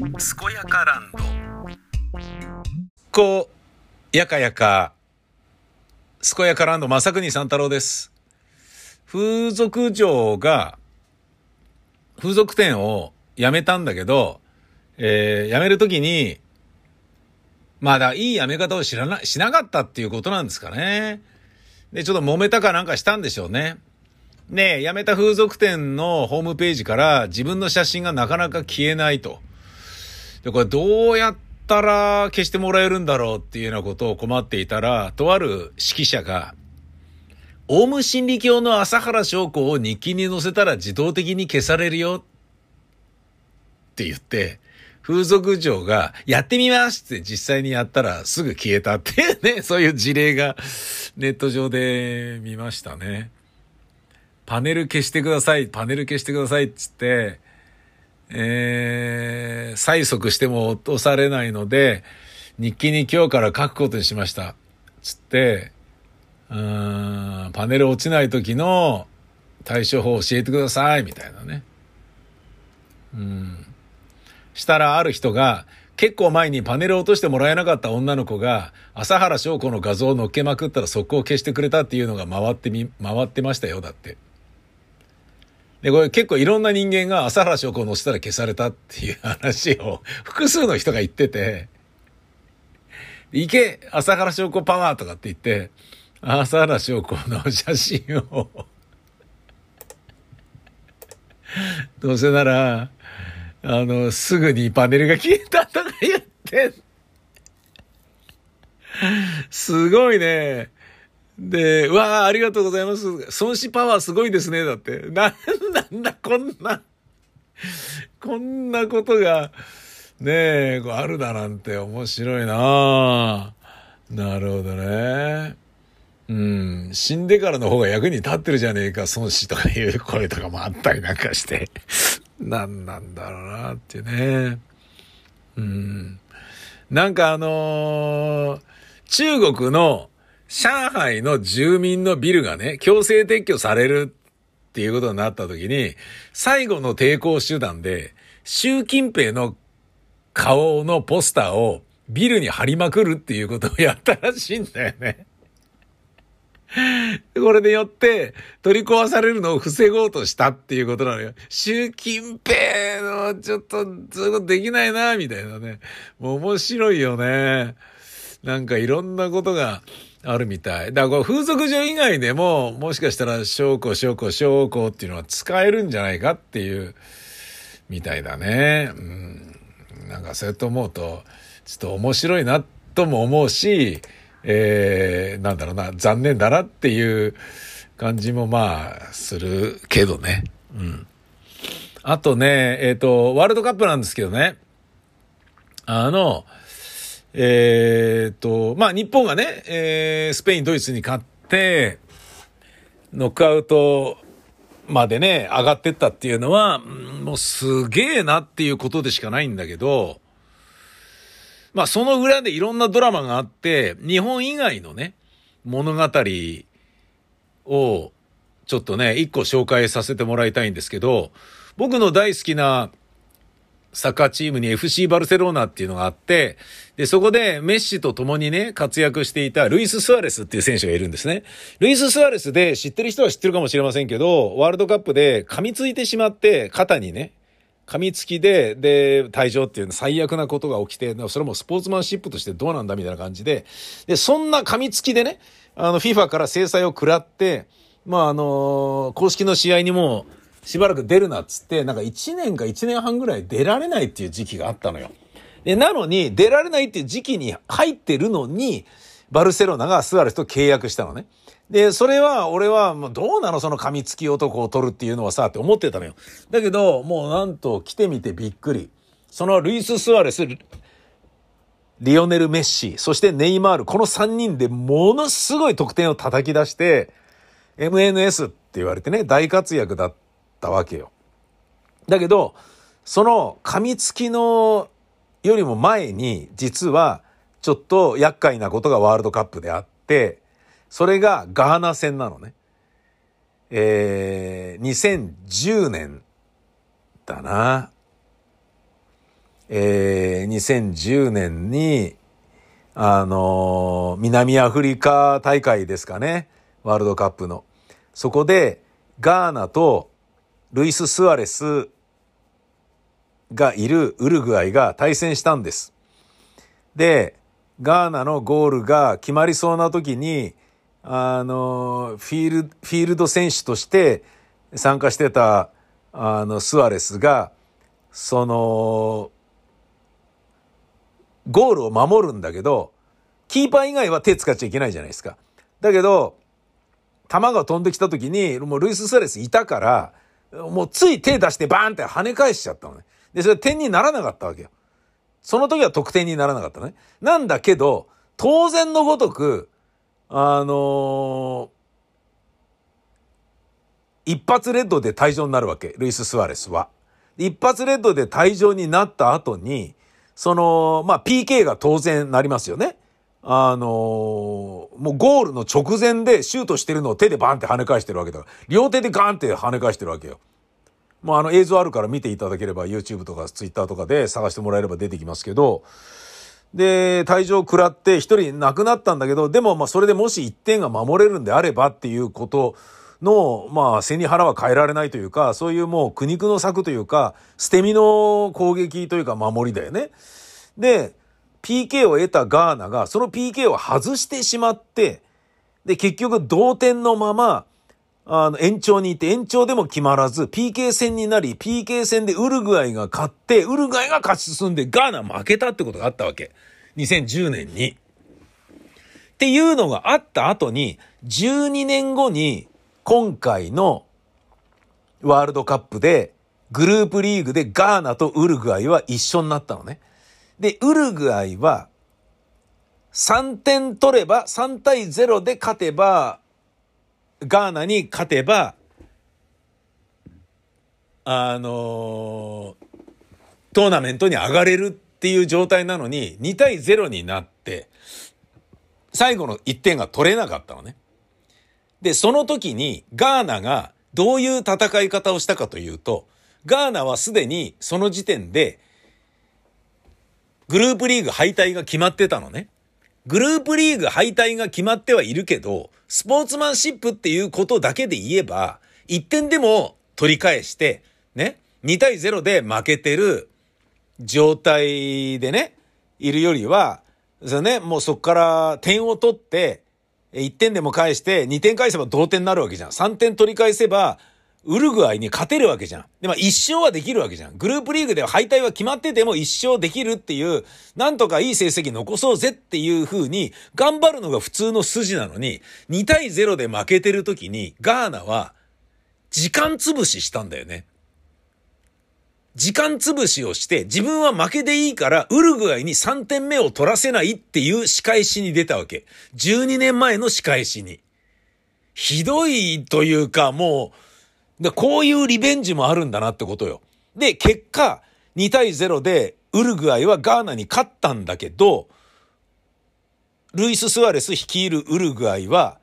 健やかランドこうやかやか健やかランド正国三太郎です風俗嬢が風俗店を辞めたんだけど、えー、辞めるときにまだいい辞め方を知らな、しなかったっていうことなんですかね。で、ちょっと揉めたかなんかしたんでしょうね。ねえ辞めた風俗店のホームページから自分の写真がなかなか消えないと。で、これどうやったら消してもらえるんだろうっていうようなことを困っていたら、とある指揮者が、オウム真理教の朝原翔子を日記に載せたら自動的に消されるよって言って、風俗嬢がやってみますって実際にやったらすぐ消えたっていうね、そういう事例がネット上で見ましたね。パネル消してください、パネル消してくださいっつって、えー、催促しても落とされないので、日記に今日から書くことにしました。つって、うん、パネル落ちない時の対処法を教えてください、みたいなね。うん。したらある人が、結構前にパネル落としてもらえなかった女の子が、朝原翔子の画像を乗っけまくったら速攻消してくれたっていうのが回ってみ、回ってましたよ、だって。で、これ結構いろんな人間が朝原翔子を載せたら消されたっていう話を 複数の人が言ってて、行け朝原翔子パワーとかって言って、朝原翔子の写真を どうせなら、あの、すぐにパネルが消えたとか言ってすごいね。で、わあ、ありがとうございます。孫子パワーすごいですね。だって。なん、なんだ、こんな、こんなことが、ねえ、あるだなんて面白いななるほどね。うん、死んでからの方が役に立ってるじゃねえか、孫子とかいう声とかもあったりなんかして。何なんだろうなってね。うん。なんかあのー、中国の上海の住民のビルがね、強制撤去されるっていうことになった時に、最後の抵抗手段で、習近平の顔のポスターをビルに貼りまくるっていうことをやったらしいんだよね。これでよって、取り壊されるのを防ごうとしたっていうことなのよ。習近平の、ちょっと、そういうことできないな、みたいなね。もう面白いよね。なんかいろんなことが、あるみたい。だから風俗嬢以外でも、もしかしたら、証拠、証拠、証拠っていうのは使えるんじゃないかっていう、みたいだね。うん。なんかそうやって思うと、ちょっと面白いなとも思うし、えー、なんだろうな、残念だなっていう感じもまあ、するけどね。うん。あとね、えっ、ー、と、ワールドカップなんですけどね。あの、えっ、と、まあ、日本がね、えー、スペイン、ドイツに勝って、ノックアウトまでね、上がってったっていうのは、もうすげえなっていうことでしかないんだけど、まあ、その裏でいろんなドラマがあって、日本以外のね、物語を、ちょっとね、一個紹介させてもらいたいんですけど、僕の大好きなサッカーチームに FC バルセロナっていうのがあって、で、そこでメッシと共にね、活躍していたルイス・スアレスっていう選手がいるんですね。ルイス・スアレスで知ってる人は知ってるかもしれませんけど、ワールドカップで噛みついてしまって、肩にね、噛みつきで、で、退場っていう最悪なことが起きて、それもスポーツマンシップとしてどうなんだみたいな感じで、で、そんな噛みつきでね、あの、FIFA から制裁を食らって、まあ、あの、公式の試合にも、しばらく出るなっつって、なんか1年か1年半ぐらい出られないっていう時期があったのよ。で、なのに、出られないっていう時期に入ってるのに、バルセロナがスアレスと契約したのね。で、それは、俺は、もうどうなの？その噛みつき男を取るっていうのはさ、って思ってたのよ。だけど、もうなんと来てみてびっくり。そのルイス・スアレス、リオネル・メッシ、そしてネイマール、この3人でものすごい得点を叩き出して、MNS って言われてね、大活躍だったたわけよ。だけど、その噛みつきのよりも前に、実はちょっと厄介なことがワールドカップであって、それがガーナ戦なのね。えー、2010年だな。えー、2010年に、あのー、南アフリカ大会ですかね。ワールドカップの。そこで、ガーナとルイス・スアレスがいるウルグアイが対戦したんです。で、ガーナのゴールが決まりそうな時に、あの、フィール、フィールド選手として参加してた、あの、スアレスが、その、ゴールを守るんだけど、キーパー以外は手使っちゃいけないじゃないですか。だけど、球が飛んできた時に、もうルイス・スアレスいたから、もうつい手出してバーンって跳ね返しちゃったのね。で、それ点にならなかったわけよ。その時は得点にならなかったね。なんだけど、当然のごとく、あのー、一発レッドで退場になるわけ。ルイス・スアレスは。一発レッドで退場になった後に、その、まあ、PK が当然なりますよね。あのー、もうゴールの直前でシュートしてるのを手でバンって跳ね返してるわけだから。両手でガンって跳ね返してるわけよ。もうあの映像あるから見ていただければ YouTube とか Twitter とかで探してもらえれば出てきますけど、で、退場食らって一人亡くなったんだけど、でもまあそれでもし一点が守れるんであればっていうことの、まあ背に腹は変えられないというか、そういうもう苦肉の策というか、捨て身の攻撃というか守りだよね。で、PK を得たガーナがその PK を外してしまって、で、結局同点のまま、あの、延長に行って延長でも決まらず、PK 戦になり、PK 戦でウルグアイが勝って、ウルグアイが勝ち進んで、ガーナ負けたってことがあったわけ。2010年に。っていうのがあった後に、12年後に、今回のワールドカップで、グループリーグでガーナとウルグアイは一緒になったのね。で、ウルグアイは、3点取れば、3対0で勝てば、ガーナに勝てば、あのトーナメントに上がれるっていう状態なのに、2対0になって、最後の1点が取れなかったのね。で、その時にガーナがどういう戦い方をしたかというと、ガーナはすでにその時点で、グループリーグ敗退が決まってたのね。グループリーグ敗退が決まってはいるけど、スポーツマンシップっていうことだけで言えば、1点でも取り返して、ね、2対0で負けてる状態でね、いるよりは、そね、もうそこから点を取って、1点でも返して、2点返せば同点になるわけじゃん。3点取り返せば、ウルグアイに勝てるわけじゃん。で、も一勝はできるわけじゃん。グループリーグでは敗退は決まってても一勝できるっていう、なんとかいい成績残そうぜっていう風に、頑張るのが普通の筋なのに、2対0で負けてる時に、ガーナは、時間潰ししたんだよね。時間潰しをして、自分は負けでいいから、ウルグアイに3点目を取らせないっていう仕返しに出たわけ。12年前の仕返しに。ひどいというか、もう、で、こういうリベンジもあるんだなってことよ。で、結果、2対0でウルグアイはガーナに勝ったんだけど、ルイス・スアレス率いるウルグアイは、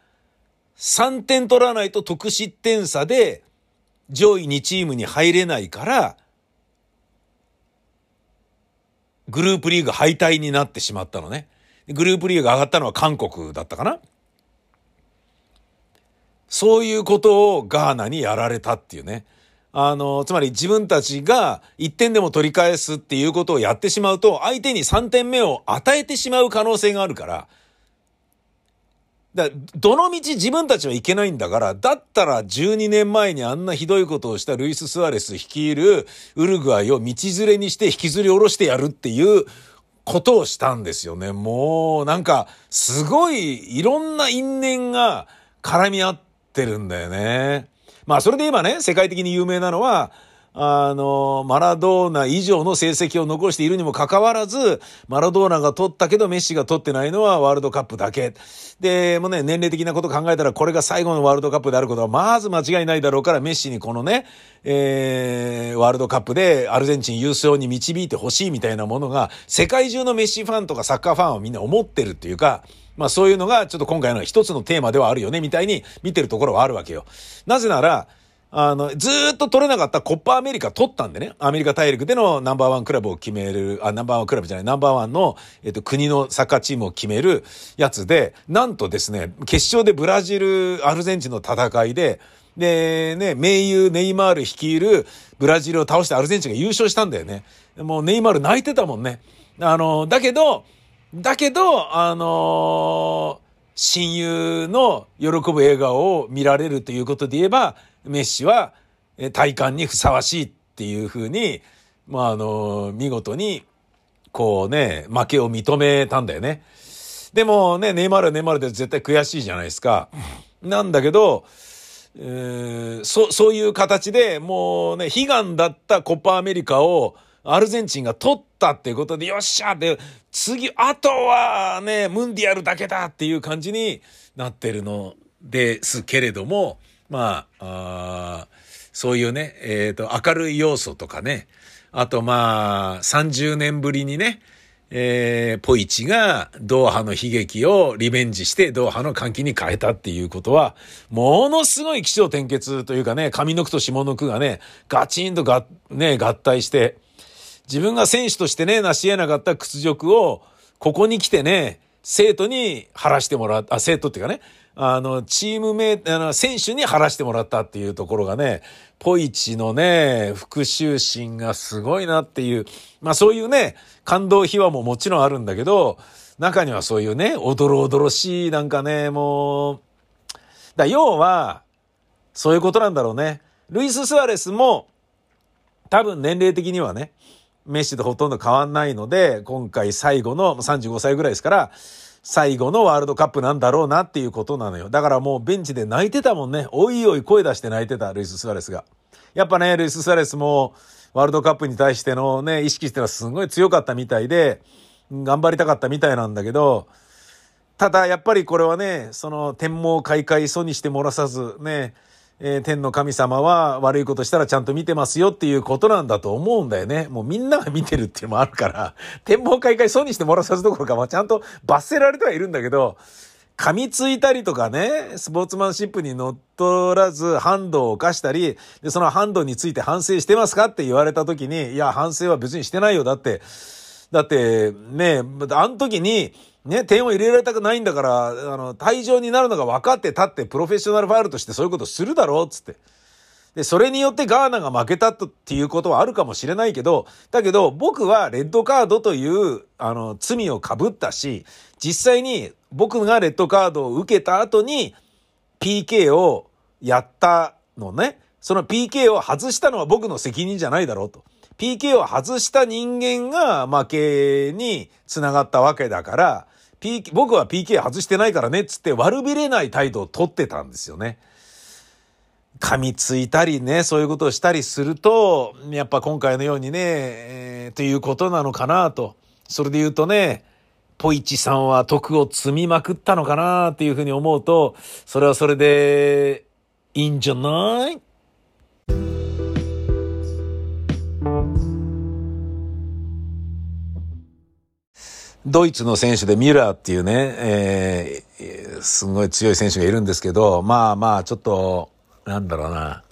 3点取らないと得失点差で上位2チームに入れないから、グループリーグ敗退になってしまったのね。グループリーグ上がったのは韓国だったかなそういうことをガーナにやられたっていうね。あの、つまり自分たちが1点でも取り返すっていうことをやってしまうと、相手に3点目を与えてしまう可能性があるから、だどの道自分たちはいけないんだから、だったら12年前にあんなひどいことをしたルイス・スアレス率いるウルグアイを道連れにして引きずり下ろしてやるっていうことをしたんですよね。もうなんかすごいいろんな因縁が絡み合っってるんだよね。まあそれで今ね、世界的に有名なのは、あの、マラドーナ以上の成績を残しているにもかかわらず、マラドーナが取ったけどメッシが取ってないのはワールドカップだけ。で、もうね、年齢的なこと考えたらこれが最後のワールドカップであることはまず間違いないだろうから、メッシにこのね、えー、ワールドカップでアルゼンチン優勝に導いてほしいみたいなものが、世界中のメッシファンとかサッカーファンはみんな思ってるっていうか、まあそういうのがちょっと今回の一つのテーマではあるよね、みたいに見てるところはあるわけよ。なぜなら、あの、ずっと取れなかったコッパアメリカ取ったんでね。アメリカ大陸でのナンバーワンクラブを決める、あ、ナンバーワンクラブじゃない、ナンバーワンの、えっと、国のサッカーチームを決めるやつで、なんとですね、決勝でブラジル、アルゼンチンの戦いで、で、ね、盟友ネイマール率いるブラジルを倒してアルゼンチンが優勝したんだよね。もうネイマール泣いてたもんね。あの、だけど、だけど、あのー親友の喜ぶ笑顔を見られるということで言えば、メッシは体感にふさわしいっていうふうに、まあ、あの、見事に、こうね、負けを認めたんだよね。でもね、ネイマールはネイマールで絶対悔しいじゃないですか。なんだけど、えー、そ、そういう形でもうね、悲願だったコパアメリカをアルゼンチンが取ったっていうことで、よっしゃで、次、あとはね、ムンディアルだけだっていう感じになってるのですけれども、まあ、あそういうね、えっ、ー、と、明るい要素とかね、あとまあ、30年ぶりにね、えー、ポイチがドーハの悲劇をリベンジしてドーハの歓喜に変えたっていうことは、ものすごい気象転結というかね、上の句と下の句がね、ガチンとが、ね、合体して、自分が選手としてね、成し得なかった屈辱を、ここに来てね、生徒に晴らしてもらった、あ、生徒っていうかね、あの、チームメあの、選手に晴らしてもらったっていうところがね、ポイチのね、復讐心がすごいなっていう、まあそういうね、感動秘話ももちろんあるんだけど、中にはそういうね、おどろおどろしい、なんかね、もう、だ要は、そういうことなんだろうね。ルイス・スアレスも、多分年齢的にはね、メッシとほとんど変わんないので、今回最後の35歳ぐらいですから、最後のワールドカップなんだろうなっていうことなのよ。だからもうベンチで泣いてたもんね。おいおい声出して泣いてた、ルイス・スアレスが。やっぱね、ルイス・スアレスもワールドカップに対してのね、意識っていうのはすごい強かったみたいで、頑張りたかったみたいなんだけど、ただやっぱりこれはね、その天網開会そにして漏らさずね、えー、天の神様は悪いことしたらちゃんと見てますよっていうことなんだと思うんだよね。もうみんなが見てるっていうのもあるから、天文開会損にしてもらさずどころか、まあ、ちゃんと罰せられてはいるんだけど、噛みついたりとかね、スポーツマンシップに乗っ取らず、ハンドを犯したり、で、そのハンドについて反省してますかって言われた時に、いや、反省は別にしてないよ。だって、だって、ね、あの時に、ね、点を入れられたくないんだから、あの、退場になるのが分かって立って、プロフェッショナルファイルとしてそういうことするだろう、つって。で、それによってガーナが負けたっていうことはあるかもしれないけど、だけど僕はレッドカードという、あの、罪を被ったし、実際に僕がレッドカードを受けた後に PK をやったのね。その PK を外したのは僕の責任じゃないだろうと。PK を外した人間が負けに繋がったわけだから、PK、僕は PK 外してないからねっつって悪びれない態度をとってたんですよね。噛みついたりね、そういうことをしたりすると、やっぱ今回のようにね、えー、ということなのかなと。それで言うとね、ポイチさんは徳を積みまくったのかなっていうふうに思うと、それはそれでいいんじゃない？ドイツの選手でミュラーっていうね、えー、すごい強い選手がいるんですけど、まあまあ、ちょっと、なんだろうな。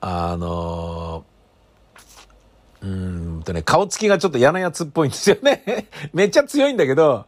あのうんとね、顔つきがちょっと嫌なやつっぽいんですよね。めっちゃ強いんだけど、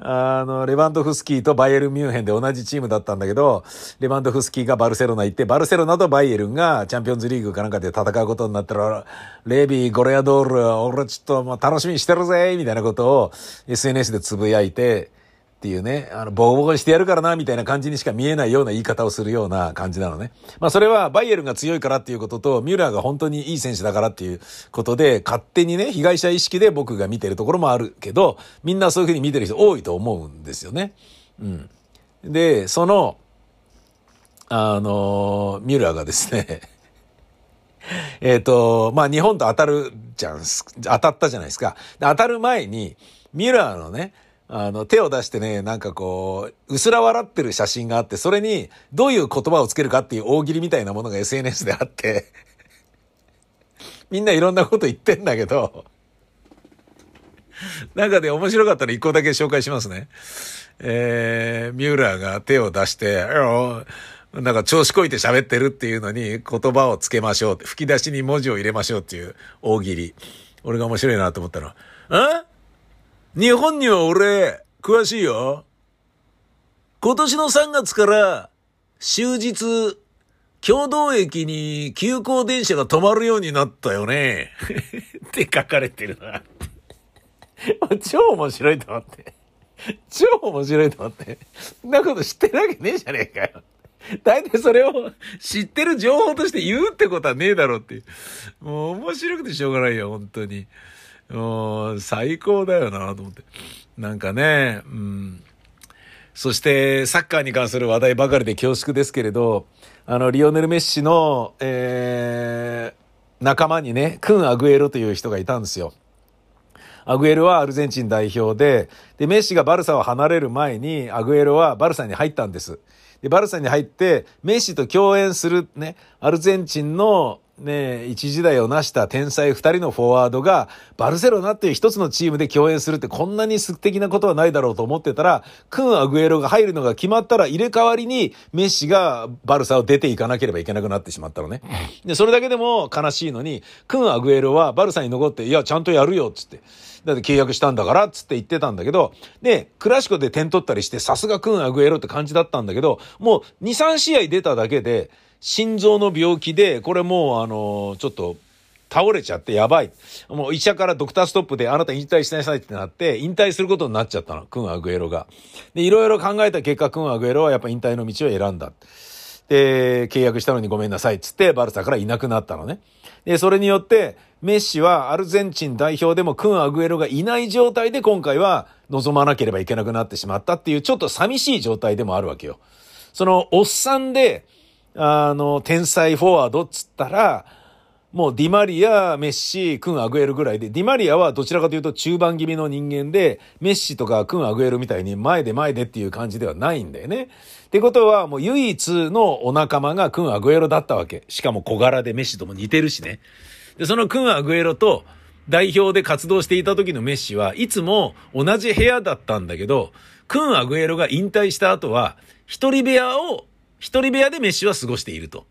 あの、レバンドフスキーとバイエルミュンヘンで同じチームだったんだけど、レバンドフスキーがバルセロナ行って、バルセロナとバイエルンがチャンピオンズリーグかなんかで戦うことになったら、レビー、ゴレアドール、俺ちょっともう楽しみにしてるぜみたいなことを SNS で呟いて、っていうね、あの、ボコボコにしてやるからな、みたいな感じにしか見えないような言い方をするような感じなのね。まあそれはバイエルンが強いからっていうことと、ミュラーが本当にいい選手だからっていうことで、勝手にね、被害者意識で僕が見てるところもあるけど、みんなそういうふうに見てる人多いと思うんですよね。うん。で、その、あの、ミュラーがですね えっと、まあ日本と当たるじゃん、当たったじゃないですか。で当たる前に、ミュラーのね、あの、手を出してね、なんかこう、うすら笑ってる写真があって、それにどういう言葉をつけるかっていう大喜利みたいなものが SNS であって みんないろんなこと言ってんだけど中で面白かったら一個だけ紹介しますね。えー、ミューラーが手を出して、なんか調子こいて喋ってるっていうのに言葉をつけましょうって吹き出しに文字を入れましょうっていう大喜利。俺が面白いなと思ったの。あ？日本には俺、詳しいよ。今年の3月から終日、共同駅に急行電車が止まるようになったよね。って書かれてるな。超面白いと思って。超面白いと思って。そんなこと知ってるわけねえじゃねえかよ。大体それを知ってる情報として言うってことはねえだろうっていう。もう面白くてしょうがないよ、本当に。もう最高だよなと思って。なんかね、うん。そしてサッカーに関する話題ばかりで恐縮ですけれど、あの、リオネル・メッシの、えー、仲間にね、クン・アグエロという人がいたんですよ。アグエロはアルゼンチン代表で、で、メッシがバルサを離れる前に、アグエロはバルサに入ったんです。で、バルサに入って、メッシと共演するね、アルゼンチンのね、一時代を成した天才二人のフォワードが、バルセロナっていう一つのチームで共演するってこんなに素敵なことはないだろうと思ってたら、クン・アグエロが入るのが決まったら入れ替わりにメッシがバルサを出ていかなければいけなくなってしまったのね。で、それだけでも悲しいのに、クン・アグエロはバルサに残って、いや、ちゃんとやるよ、つって。だって契約したんだから、つって言ってたんだけど、で、クラシコで点取ったりして、さすがクン・アグエロって感じだったんだけど、もう2、3試合出ただけで、心臓の病気で、これもうあの、ちょっと、倒れちゃってやばい。もう医者からドクターストップであなた引退しなさいってなって、引退することになっちゃったの。クン・アグエロが。で、いろいろ考えた結果、クン・アグエロはやっぱ引退の道を選んだ。で、契約したのにごめんなさいっつって、バルサからいなくなったのね。で、それによって、メッシはアルゼンチン代表でもクン・アグエロがいない状態で今回は望まなければいけなくなってしまったっていうちょっと寂しい状態でもあるわけよ。そのおっさんで、あの、天才フォワードっつったら、もうディマリア、メッシ、クン・アグエルぐらいで、ディマリアはどちらかというと中盤気味の人間で、メッシとかクン・アグエルみたいに前で前でっていう感じではないんだよね。ってことは、もう唯一のお仲間がクン・アグエロだったわけ。しかも小柄でメッシとも似てるしね。で、そのクン・アグエロと代表で活動していた時のメッシはいつも同じ部屋だったんだけど、クン・アグエロが引退した後は、一人部屋を一人部屋でメッシは過ごしていると。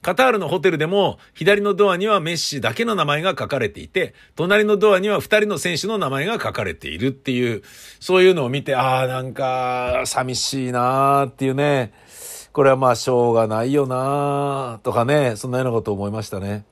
カタールのホテルでも左のドアにはメッシだけの名前が書かれていて、隣のドアには二人の選手の名前が書かれているっていう、そういうのを見て、ああ、なんか寂しいなーっていうね。これはまあしょうがないよなーとかね、そんなようなことを思いましたね。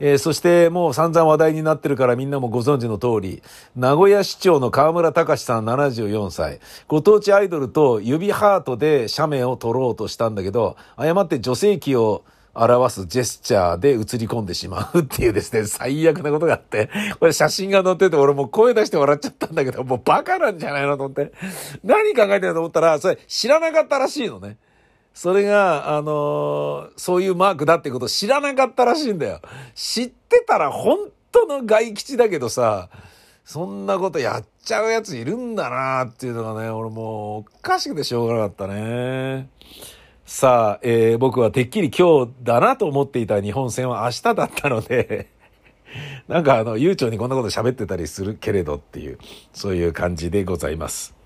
えー、そしてもう散々話題になってるからみんなもご存知の通り、名古屋市長の河村隆さん74歳、ご当地アイドルと指ハートで写メを撮ろうとしたんだけど、誤って女性器を表すジェスチャーで映り込んでしまうっていうですね、最悪なことがあって、これ写真が載ってて俺もう声出して笑っちゃったんだけど、もうバカなんじゃないのと思って。何考えてると思ったら、それ知らなかったらしいのね。それが、あのー、そういうマークだってことを知らなかったらしいんだよ。知ってたら本当の外吉だけどさ、そんなことやっちゃうやついるんだなっていうのがね、俺もうおかしくてしょうがなかったね。さあ、えー、僕はてっきり今日だなと思っていた日本戦は明日だったのでなんかあの、悠長にこんなこと喋ってたりするけれどっていう、そういう感じでございます。